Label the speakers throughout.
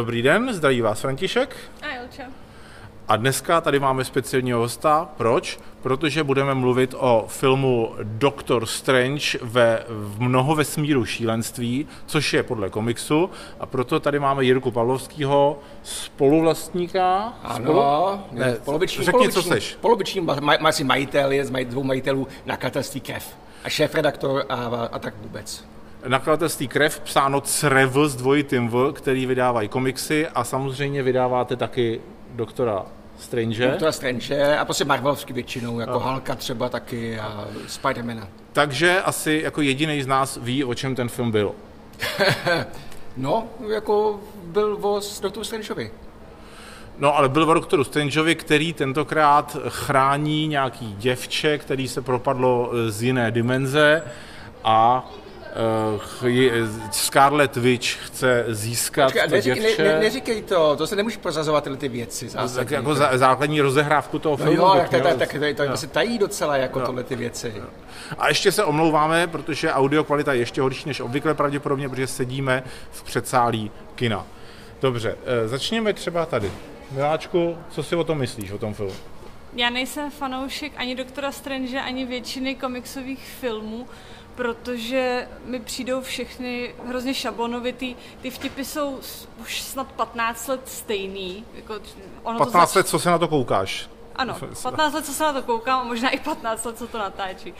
Speaker 1: Dobrý den, zdraví vás František.
Speaker 2: A Jelča.
Speaker 1: A dneska tady máme speciálního hosta. Proč? Protože budeme mluvit o filmu Doctor Strange ve v mnoho vesmíru šílenství, což je podle komiksu. A proto tady máme Jirku Pavlovského, spoluvlastníka.
Speaker 3: Ano,
Speaker 1: Spolu?
Speaker 3: ne, poloviční,
Speaker 1: řekni,
Speaker 3: poloviční,
Speaker 1: co seš.
Speaker 3: Poloviční ma, ma, asi majitel je z maj, dvou majitelů nakladatelství KEF. A šéf-redaktor a, a tak vůbec.
Speaker 1: Nakladatelství Krev, psáno CREV s dvojitým V, který vydávají komiksy a samozřejmě vydáváte taky doktora Strange.
Speaker 3: Doktora Strange a prostě Marvelovsky většinou, jako Halka třeba taky a Spidermana.
Speaker 1: Takže asi jako jediný z nás ví, o čem ten film byl.
Speaker 3: No, jako byl voz doktoru Strangeovi.
Speaker 1: No, ale byl o doktoru Strangeovi, který tentokrát chrání nějaký děvče, který se propadlo z jiné dimenze a Scarlet Witch chce získat
Speaker 3: Počkej,
Speaker 1: to
Speaker 3: neříkej,
Speaker 1: děvče.
Speaker 3: ne, ne, neříkej to, to se nemůžeš prozazovat tyhle ty věci.
Speaker 1: tak
Speaker 3: Zásadní.
Speaker 1: jako za, základní rozehrávku toho
Speaker 3: No
Speaker 1: filmu.
Speaker 3: jo, tak, tak, tak, tak, tak, to se tají docela jako tohle ty věci.
Speaker 1: A ještě se omlouváme, protože audio kvalita je ještě horší než obvykle pravděpodobně, protože sedíme v předsálí kina. Dobře, eh, začněme třeba tady. Miláčku, co si o tom myslíš, o tom filmu?
Speaker 2: Já nejsem fanoušek ani doktora Strange, ani většiny komiksových filmů, protože mi přijdou všechny hrozně šablonovitý. Ty vtipy jsou už snad 15 let stejný. Jako, ono
Speaker 1: 15
Speaker 2: to
Speaker 1: let, co se na to koukáš?
Speaker 2: Ano, 15 let, co se na to koukám, a možná i 15 let, co to natáčí.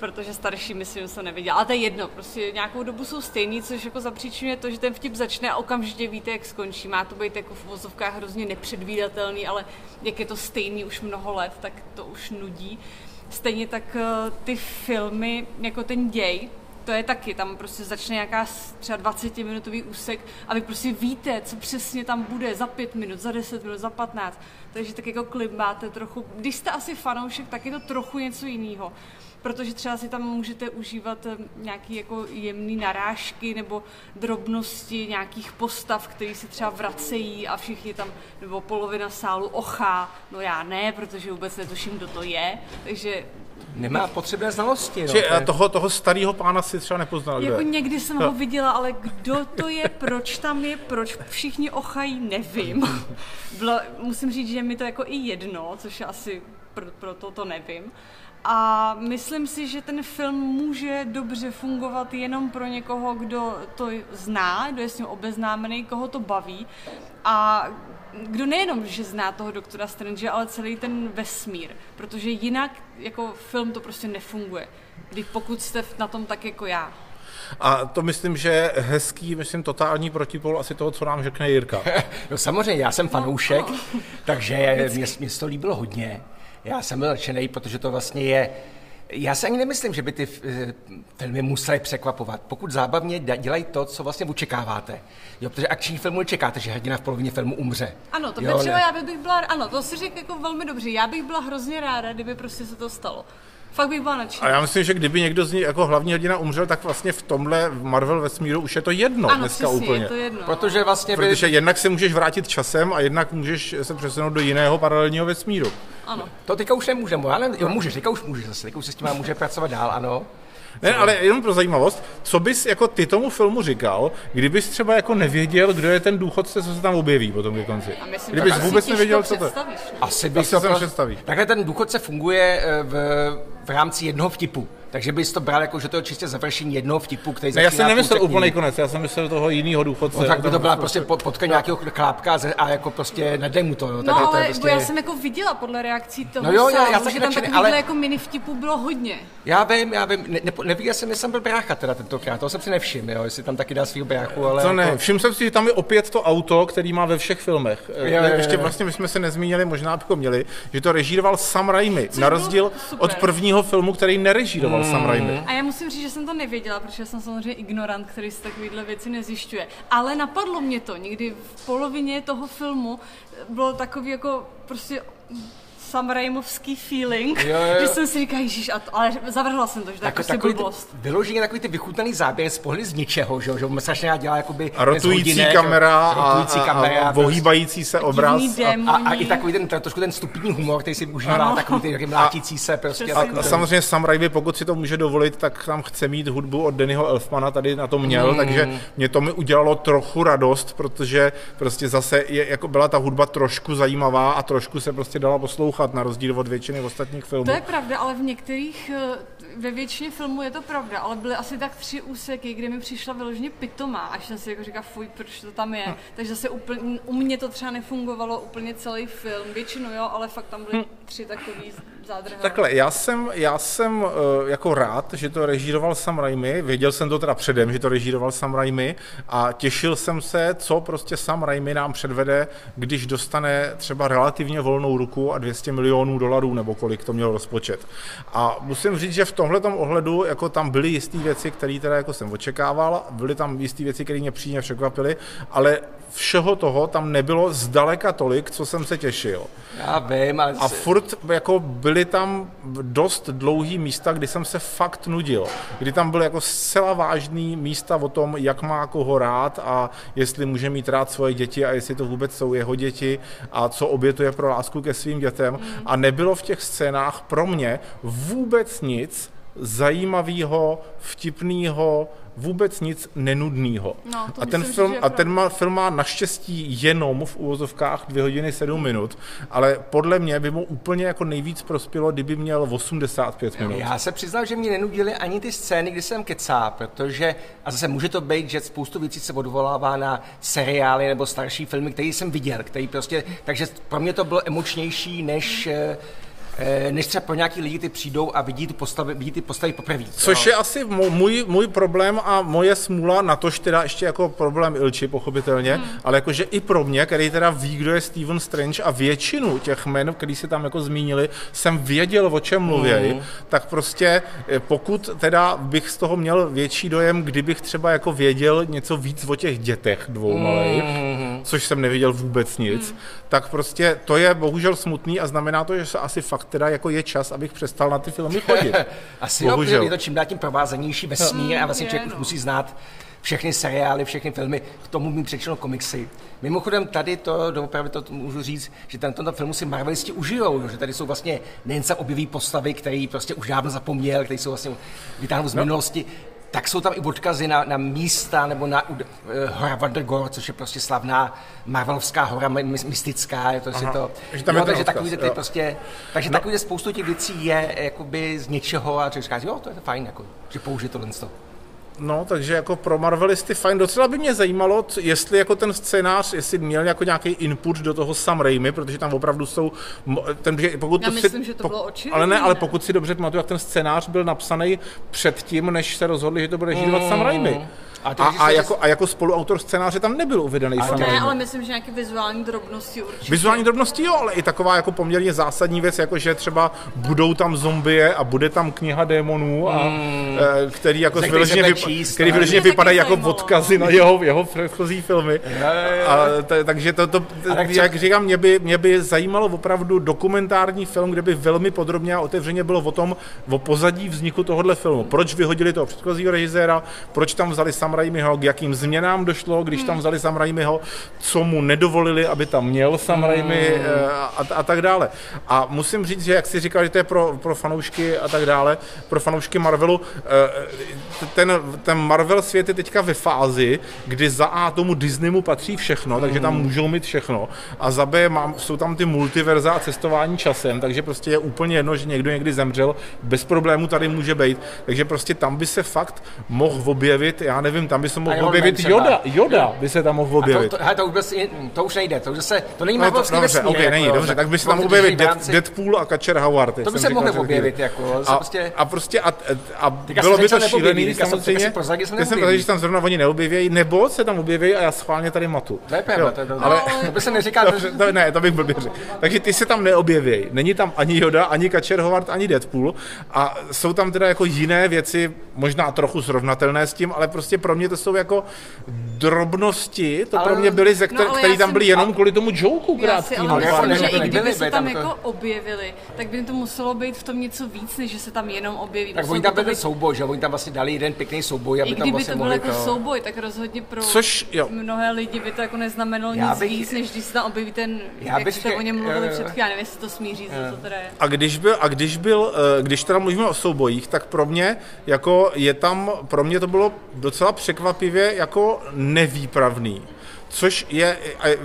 Speaker 2: Protože starší, myslím, jsem neviděla. Ale to je jedno, prostě nějakou dobu jsou stejný, což jako zapříčinuje to, že ten vtip začne a okamžitě víte, jak skončí. Má to být jako v vozovkách hrozně nepředvídatelný, ale jak je to stejný už mnoho let, tak to už nudí. Stejně tak eh, ty filmy, jako ten děj, to je taky, tam prostě začne nějaká třeba 20-minutový úsek a vy prostě víte, co přesně tam bude za 5 minut, za 10 minut, za 15. Takže tak jako klip máte trochu, když jste asi fanoušek, tak je to trochu něco jiného. Protože třeba si tam můžete užívat eh, nějaký jako jemný narážky nebo drobnosti nějakých postav, které se třeba vracejí a všichni tam, nebo polovina sálu ochá. No já ne, protože vůbec netuším, kdo to je. Takže
Speaker 3: Nemá potřebné znalosti. No,
Speaker 1: Že,
Speaker 3: to je-
Speaker 1: toho, toho starého pána si třeba nepoznal,
Speaker 2: Jako
Speaker 1: je.
Speaker 2: někdy jsem ho viděla, ale kdo to je, proč tam je, proč všichni ochají, nevím. Bylo, musím říct, že mi to jako i jedno, což je asi pro, proto to nevím. A myslím si, že ten film může dobře fungovat jenom pro někoho, kdo to zná, kdo je s ním obeznámený, koho to baví a kdo nejenom, že zná toho doktora Strange, ale celý ten vesmír, protože jinak jako film to prostě nefunguje. Kdy pokud jste na tom tak jako já.
Speaker 1: A to myslím, že je hezký, myslím, totální protipol asi toho, co nám řekne Jirka.
Speaker 3: No samozřejmě, já jsem fanoušek,
Speaker 2: no.
Speaker 3: takže mě, mě se to líbilo hodně. Já jsem byl nadšený, protože to vlastně je... Já si ani nemyslím, že by ty eh, filmy musely překvapovat. Pokud zábavně dělají to, co vlastně očekáváte. Jo, protože akční filmu čekáte, že hrdina v polovině filmu umře.
Speaker 2: Ano, to
Speaker 3: jo,
Speaker 2: by třeba
Speaker 3: ne.
Speaker 2: já bych byla, ano, to si řekl jako velmi dobře. Já bych byla hrozně ráda, kdyby prostě se to stalo. Fakt bych byla
Speaker 1: A
Speaker 2: nadšená.
Speaker 1: já myslím, že kdyby někdo z nich jako hlavní hrdina umřel, tak vlastně v tomhle Marvel vesmíru už je to jedno
Speaker 2: Ano,
Speaker 1: dneska
Speaker 2: přesně,
Speaker 1: úplně.
Speaker 2: je to jedno.
Speaker 3: Protože vlastně by...
Speaker 1: Protože jednak se můžeš vrátit časem a jednak můžeš se přesunout do jiného paralelního vesmíru.
Speaker 2: Ano.
Speaker 3: To teďka už nemůžeme, ale jo, můžeš, teďka už můžeš zase, teďka už se s tím může pracovat dál, ano.
Speaker 1: Ne, ale jenom pro zajímavost, co bys jako ty tomu filmu říkal, kdybys třeba jako nevěděl, kdo je ten důchodce, co se tam objeví potom ke konci.
Speaker 2: A myslím,
Speaker 1: Kdybys vůbec nevěděl, co to je.
Speaker 2: představíš.
Speaker 3: Asi bych
Speaker 1: Asi se
Speaker 3: pro-
Speaker 1: nepředstaví.
Speaker 3: Takhle ten důchodce funguje eh, v, v rámci jednoho vtipu. Takže bys to bral jako, že to je čistě završení jednoho vtipu, který
Speaker 1: Ne, já
Speaker 3: začíná
Speaker 1: jsem nemyslel úplný konec, já jsem myslel toho jiného důchodce.
Speaker 3: No, tak by to byla prostě po- potka nějakého chlápka ze- a jako prostě nedej mu to. No,
Speaker 2: No
Speaker 3: tak to
Speaker 2: ale
Speaker 3: je
Speaker 2: prostě...
Speaker 3: prostě...
Speaker 2: já jsem jako viděla podle reakcí toho
Speaker 3: No jo, já- já jsem
Speaker 2: že tam takovýhle
Speaker 3: ale-
Speaker 2: jako mini vtipů bylo hodně.
Speaker 3: Já vím, já vím, ne, ne, neviděl jsem, jestli jsem byl brácha teda tentokrát, toho jsem si nevšiml, jo, jestli tam taky dá svýho bráchu, ale...
Speaker 1: To ne,
Speaker 3: jako,
Speaker 1: všiml jsem si, že tam je opět to auto, který má ve všech filmech.
Speaker 3: Jo, jo, jo,
Speaker 1: Ještě
Speaker 3: jo.
Speaker 1: vlastně my jsme se nezmínili, možná bychom měli, že to režíroval Sam Raimi, na rozdíl od prvního filmu, který nerežíroval Sam Raimi.
Speaker 2: A já musím říct, že jsem to nevěděla, protože jsem samozřejmě ignorant, který si takovéhle věci nezjišťuje. Ale napadlo mě to někdy v polovině toho filmu. Bylo takový jako prostě Sam Raimovský feeling,
Speaker 3: Jo, jo.
Speaker 2: že jsem si říkala, ježíš, a to, ale zavrhla jsem to, že to je
Speaker 3: Jako
Speaker 2: prostě
Speaker 3: takový
Speaker 2: blbost.
Speaker 3: ty, vyloženě takový ty vychutnaný záběr z pohledu z ničeho, že, jo, že strašně dělá jakoby
Speaker 1: A rotující
Speaker 3: hodinek,
Speaker 1: kamera a,
Speaker 3: rotující
Speaker 1: a,
Speaker 3: kamera,
Speaker 1: a, a vohýbající se obraz. A,
Speaker 3: a, a, i takový ten, trošku ten stupidní humor, který si užívá, takový ty mlátící se prostě. A,
Speaker 1: a samozřejmě Sam Raimi, pokud si to může dovolit, tak tam chce mít hudbu od Dannyho Elfmana, tady na to měl,
Speaker 3: Mm.
Speaker 1: takže mě to mi udělalo trochu radost, protože prostě zase je, jako byla ta hudba trošku zajímavá a trošku se prostě dala poslouchat, na rozdíl od většiny ostatních filmů.
Speaker 2: To je pravda, ale v některých, eh, ve většině filmů je to pravda, ale byly asi tak tři úseky, kde mi přišla vyloženě pitomá, až jsem si jako říká, fuj, proč to tam
Speaker 1: Hm.
Speaker 2: je. Takže zase úplně, u mě to třeba nefungovalo úplně celý film, většinou jo, ale fakt tam byly tři takový zádrhely.
Speaker 1: Hm. Takhle, já jsem, já jsem eh, jako rád, že to režíroval Sam Raimi, věděl jsem to teda předem, že to režíroval Sam Raimi a těšil jsem se, co prostě Sam Raimi nám předvede, když dostane třeba relativně volnou ruku a 200 milionů dolarů, nebo kolik to měl rozpočet. A musím říct, že v tomhle ohledu jako tam byly jisté věci, které teda jako jsem očekával, byly tam jisté věci, které mě přímě překvapily, ale všeho toho tam nebylo zdaleka tolik, co jsem se těšil.
Speaker 3: já vím, ale
Speaker 1: A furt jako byly tam dost dlouhý místa, kdy jsem se fakt nudil. Kdy tam byly jako zcela vážný místa o tom, jak má koho rád a jestli může mít rád svoje děti a jestli to vůbec jsou jeho děti a co obětuje pro lásku ke svým dětem. A nebylo v těch scénách pro mě vůbec nic zajímavého, vtipného, vůbec nic nenudného.
Speaker 2: No,
Speaker 1: a ten
Speaker 2: myslím
Speaker 1: film, a ten má, film má naštěstí jenom v úvozovkách 2 hodiny 7 minut, ale podle mě by mu úplně jako nejvíc prospělo, kdyby měl 85 minut.
Speaker 3: Já se přiznám, že mě nenudily ani ty scény, kdy jsem kecá, protože, a zase může to být, že spoustu věcí se odvolává na seriály nebo starší filmy, které jsem viděl, který prostě, takže pro mě to bylo emočnější, než, eh, než třeba pro nějaký lidi, ty přijdou a vidí, tu postavy, vidí ty postavy poprvé.
Speaker 1: Což je asi můj, můj problém a moje smůla, na tož teda ještě jako problém Ilči, pochopitelně, hmm. ale jakože i pro mě, který teda ví, kdo je Steven Strange a většinu těch jmen, který se tam jako zmínili, jsem věděl, o čem mluví, hmm. tak prostě eh, pokud teda bych z toho měl větší dojem, kdybych třeba jako věděl něco víc o těch dětech dvou malých, hmm. což jsem nevěděl vůbec nic, hmm. tak prostě to je bohužel smutný a znamená to, že se asi fakt teda jako je čas, abych přestal na ty filmy chodit.
Speaker 3: Asi jo,
Speaker 1: Bohužel.
Speaker 3: protože je to čím dál tím provázanější vesmír a vlastně člověk už
Speaker 2: no.
Speaker 3: musí znát všechny seriály, všechny filmy, k tomu mít přečteno komiksy. Mimochodem tady to, doopravdy to můžu říct, že tento filmu si Marvelisti užijou, že tady jsou vlastně nejen se objeví postavy, který prostě už dávno zapomněl, který jsou vlastně vytáhnou z minulosti, tak jsou tam i odkazy na, na místa nebo na uh, hora Vandergor, což je prostě slavná Marvelovská hora, my- my- mystická, je to si to.
Speaker 1: takže tam je ten
Speaker 3: takže
Speaker 1: odkaz,
Speaker 3: takový ty
Speaker 1: jo.
Speaker 3: prostě, takže no. takový spoustu těch věcí je jakoby z něčeho a člověk říká, jo, to je fajn, jako, že použije tohle. z toho.
Speaker 1: No, takže jako pro Marvelisty fajn. Docela by mě zajímalo, jestli jako ten scénář, jestli měl jako nějaký input do toho Sam Raimi, protože tam opravdu jsou, ten, že pokud
Speaker 2: Já
Speaker 1: to
Speaker 2: myslím,
Speaker 1: si,
Speaker 2: že to bylo očividný,
Speaker 1: Ale ne, ale pokud si dobře pamatuju, jak ten scénář byl napsaný předtím, než se rozhodli, že to bude režírovat Sam Raimi.
Speaker 3: A
Speaker 1: A, a, jako, a jako spoluautor scénáře tam nebyl uvedený Sam
Speaker 2: Ne, ale myslím, že nějaké vizuální drobnosti určitě.
Speaker 1: Vizuální drobnosti jo, ale i taková jako poměrně zásadní věc, jako že třeba budou tam zombie a bude tam kniha démonů, a, eh, který jako vyloženě, vypa-
Speaker 3: číst,
Speaker 1: který vyloženě vypadají jako
Speaker 2: zajímalo.
Speaker 1: odkazy na jeho, jeho předchozí filmy. A, t- takže to, to
Speaker 3: tak
Speaker 1: jak říkám, mě by, mě by zajímalo opravdu dokumentární film, kde by velmi podrobně a otevřeně bylo o tom, o pozadí vzniku tohohle filmu. Proč vyhodili toho předchozího režiséra, proč tam vzali Sam Raimiho, k jakým změnám došlo, když tam vzali Sam Raimiho, co mu nedovolili, aby tam měl Sam Raimi eh, a, a tak dále. A musím říct, že jak si říkal, že to je pro, pro fanoušky a tak dále, pro fanoušky Marvelu, eh, ten, ten Marvel svět je teďka ve fázi, kdy za A tomu Disneymu patří všechno, takže tam můžou mít všechno, a za B mám, jsou tam ty multiverza a cestování časem, takže prostě je úplně jedno, že někdo někdy zemřel, bez problému tady může být, takže prostě tam by se fakt mohl objevit, já nevím, tam by se mohl objevit
Speaker 3: třeba.
Speaker 1: Yoda, Yoda by se tam mohl
Speaker 3: A to,
Speaker 1: objevit.
Speaker 3: to, hele, to, vůbec, to už nejde, to už, zase, to není
Speaker 1: No to,
Speaker 3: Marvelovský
Speaker 1: dobře,
Speaker 3: vesmír.
Speaker 1: okay, není,
Speaker 3: jako,
Speaker 1: dobře, tak by se tam objevit Dead, Deadpool a Kačer Howard.
Speaker 3: To by se mohli objevit, jako, se
Speaker 1: a,
Speaker 3: prostě-
Speaker 1: a prostě a, a bylo by to šílený, samozřejmě.
Speaker 3: že se
Speaker 1: Já jsem že tam zrovna oni neobjeví, nebo se tam objeví a já schválně tady matu.
Speaker 3: To je to
Speaker 1: ale-
Speaker 3: to by se neříká,
Speaker 1: to, ne, to bych blbě řekl. Takže ty se tam neobjeví. Není tam ani Yoda, ani Kačer Howard, ani Deadpool. A jsou tam teda jako jiné věci, možná trochu srovnatelné s tím, ale prostě pro pro mě to jsou jako drobnosti, to
Speaker 3: Ale-
Speaker 1: pro mě byly, ze
Speaker 2: No,
Speaker 1: kter- který
Speaker 2: já
Speaker 1: tam
Speaker 2: jsem-
Speaker 1: byly jenom kvůli tomu joku
Speaker 2: Já si ale myslím, že i kdyby se tam jako objevili, tak by to muselo být v tom něco víc, než že se tam jenom objeví.
Speaker 3: Tak oni
Speaker 2: by
Speaker 3: tam byli souboj, že oni tam vlastně dali jeden pěkný souboj, aby
Speaker 2: I
Speaker 3: tam
Speaker 2: kdyby
Speaker 3: vlastně
Speaker 2: to byl jako souboj, tak rozhodně pro
Speaker 1: Což, jo.
Speaker 2: mnohé lidi by to jako neznamenalo
Speaker 3: Já
Speaker 2: nic
Speaker 3: bych-
Speaker 2: víc, než když se tam objeví ten,
Speaker 3: Já
Speaker 2: jak
Speaker 3: bych
Speaker 2: jste o něm mluvili
Speaker 3: jo.
Speaker 2: před chvílí, já nevím, jestli to smí říct, co to teda je.
Speaker 1: A když byl, a když byl, eh, když teda mluvíme o soubojích, tak pro mě, jako je tam, pro mě to bylo docela překvapivě jako nevýpravný. Což je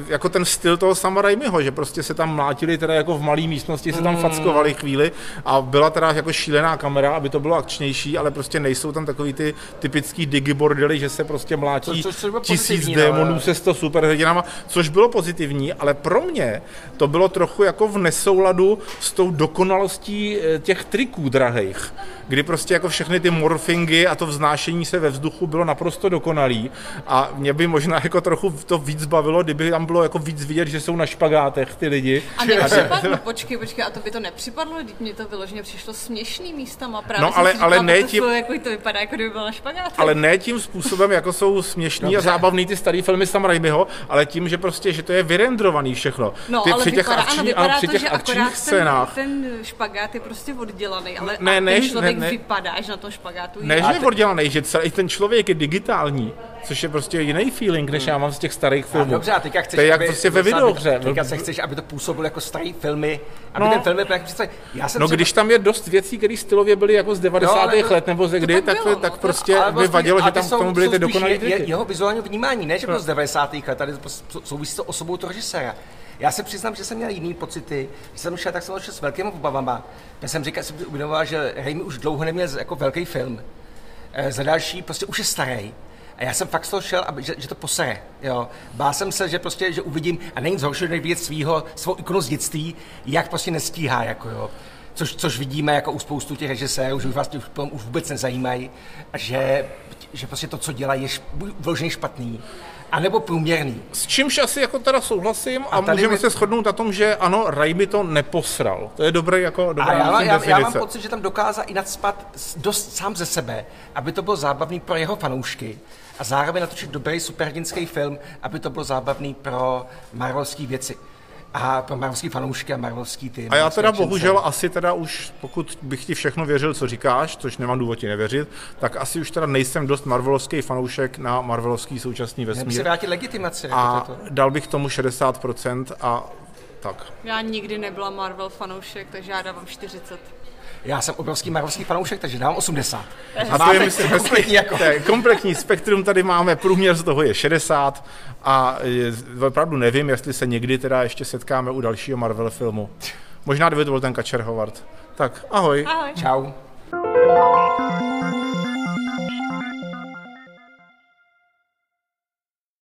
Speaker 1: jako ten styl toho sama Raimiho, že prostě se tam mlátili teda jako v malé místnosti, se tam fackovali chvíli a byla teda jako šílená kamera, aby to bylo akčnější, ale prostě nejsou tam takový ty typický digibordely, že se prostě mlátí
Speaker 3: Což- což bylo
Speaker 1: tisíc
Speaker 3: no,
Speaker 1: démonů
Speaker 3: ale-
Speaker 1: se 100 superhrdinama, což bylo pozitivní, ale pro mě to bylo trochu jako v nesouladu s tou dokonalostí eh, těch triků drahých, kdy prostě jako všechny ty morfingy a to vznášení se ve vzduchu bylo naprosto dokonalý a mě by možná jako trochu to víc bavilo, kdyby tam bylo jako víc vidět, že jsou na špagátech ty lidi.
Speaker 2: A nepřipadlo, počkej, počkej, a to by to nepřipadlo, když mě to vyloženě přišlo směšný místama. Právě
Speaker 1: No, ale-
Speaker 2: si
Speaker 1: ale
Speaker 2: říkala,
Speaker 1: ne
Speaker 2: to
Speaker 1: tím-
Speaker 2: jsou, jako to vypadá, jako kdyby byla špagát.
Speaker 1: Ale ne tím způsobem, jako jsou směšní
Speaker 3: Dobře.
Speaker 1: a zábavný ty starý filmy Sam Raimiho, ale tím, že prostě, že to je vyrendrovaný všechno.
Speaker 2: No,
Speaker 1: ty
Speaker 2: ale
Speaker 1: při těch,
Speaker 2: vypadá,
Speaker 1: akční,
Speaker 2: ano, vypadá
Speaker 1: ano, při
Speaker 2: to,
Speaker 1: těch
Speaker 2: že
Speaker 1: akčních
Speaker 2: akorát
Speaker 1: scénách.
Speaker 2: ten, ten špagát je prostě oddělaný, ale
Speaker 1: Ne, ne,
Speaker 2: ten
Speaker 1: ne,
Speaker 2: člověk
Speaker 1: ne.
Speaker 2: vypadá, že na tom špagátu je.
Speaker 1: Ne, že je oddělaný, že celý ten člověk je digitální, což je prostě jiný feeling, než já mám z těch starých
Speaker 3: A
Speaker 1: filmů.
Speaker 3: dobře, a teďka chceš,
Speaker 1: to je jak
Speaker 3: aby,
Speaker 1: prostě ve videohře.
Speaker 3: Teďka se chceš, aby to působilo jako starý filmy, aby
Speaker 1: No.
Speaker 3: ten film byl jak představ... Já jsem
Speaker 1: No
Speaker 3: třeba-
Speaker 1: když tam je dost věcí, které stylově byly jako z 90.
Speaker 3: No, to-
Speaker 1: let nebo ze kdy,
Speaker 2: tak
Speaker 1: tak,
Speaker 2: bylo,
Speaker 1: tak
Speaker 2: no.
Speaker 1: prostě by
Speaker 3: vlastně-
Speaker 1: vadilo,
Speaker 3: a
Speaker 1: že tam k
Speaker 3: jsou-
Speaker 1: tomu byly ty dokonalé
Speaker 3: je- Jeho vizuální vnímání, ne, že bylo z 90. let, tady to souvisí to osobou toho režiséra. Já se přiznám, že jsem měl jiný pocity. Když jsem šel, tak jsem šel s velkými obavama. Já jsem říkal, jsem si uvědomoval, že Raimi už dlouho neměl jako velký film. Eh, Za další, prostě už je starý. A já jsem fakt z toho šel, aby, že, že, to posere. Jo. Bál jsem se, že prostě, že uvidím, a není zhoršený, než vidět svýho, svou ikonu z dětství, jak prostě nestíhá, jako jo. Což, což vidíme jako u spoustu těch režisérů, že už vás ty už, už vůbec nezajímají a že, že prostě to, co dělají, je vloženě špatný, anebo průměrný.
Speaker 1: S čímž asi jako teda souhlasím a,
Speaker 3: A
Speaker 1: můžeme
Speaker 3: mi-
Speaker 1: se shodnout na tom, že ano, Raimi to neposral. To je dobré jako dobrá
Speaker 3: A já,
Speaker 1: myslím,
Speaker 3: já, já mám pocit, že tam dokázal i nadspat dost sám ze sebe, aby to bylo zábavný pro jeho fanoušky a zároveň natočit dobrý superhrdinský film, aby to bylo zábavný pro marvelský věci. A pro marvelský fanoušky a marvelský ty.
Speaker 1: A já teda
Speaker 3: nadšence.
Speaker 1: bohužel asi teda už, pokud bych ti všechno věřil, co říkáš, což nemám důvod ti nevěřit, tak asi už teda nejsem dost marvelovský fanoušek na marvelovský současný
Speaker 3: Měl by si
Speaker 1: vesmír.
Speaker 3: vrátit legitimaci.
Speaker 1: A
Speaker 3: jako
Speaker 1: dal bych tomu 60% a tak.
Speaker 2: Já nikdy nebyla Marvel fanoušek, takže já dávám 40.
Speaker 3: Já jsem obrovský marvelský fanoušek, takže dám 80.
Speaker 1: A to
Speaker 3: Máte
Speaker 1: je, myslím,
Speaker 3: kompletní jako-
Speaker 1: to kompletní spektrum, tady máme, průměr z toho je 60 a je, opravdu nevím, jestli se někdy teda ještě setkáme u dalšího Marvel filmu. Možná kdyby to byl ten Kačer Howard. Tak, ahoj.
Speaker 2: Ahoj.
Speaker 3: Čau.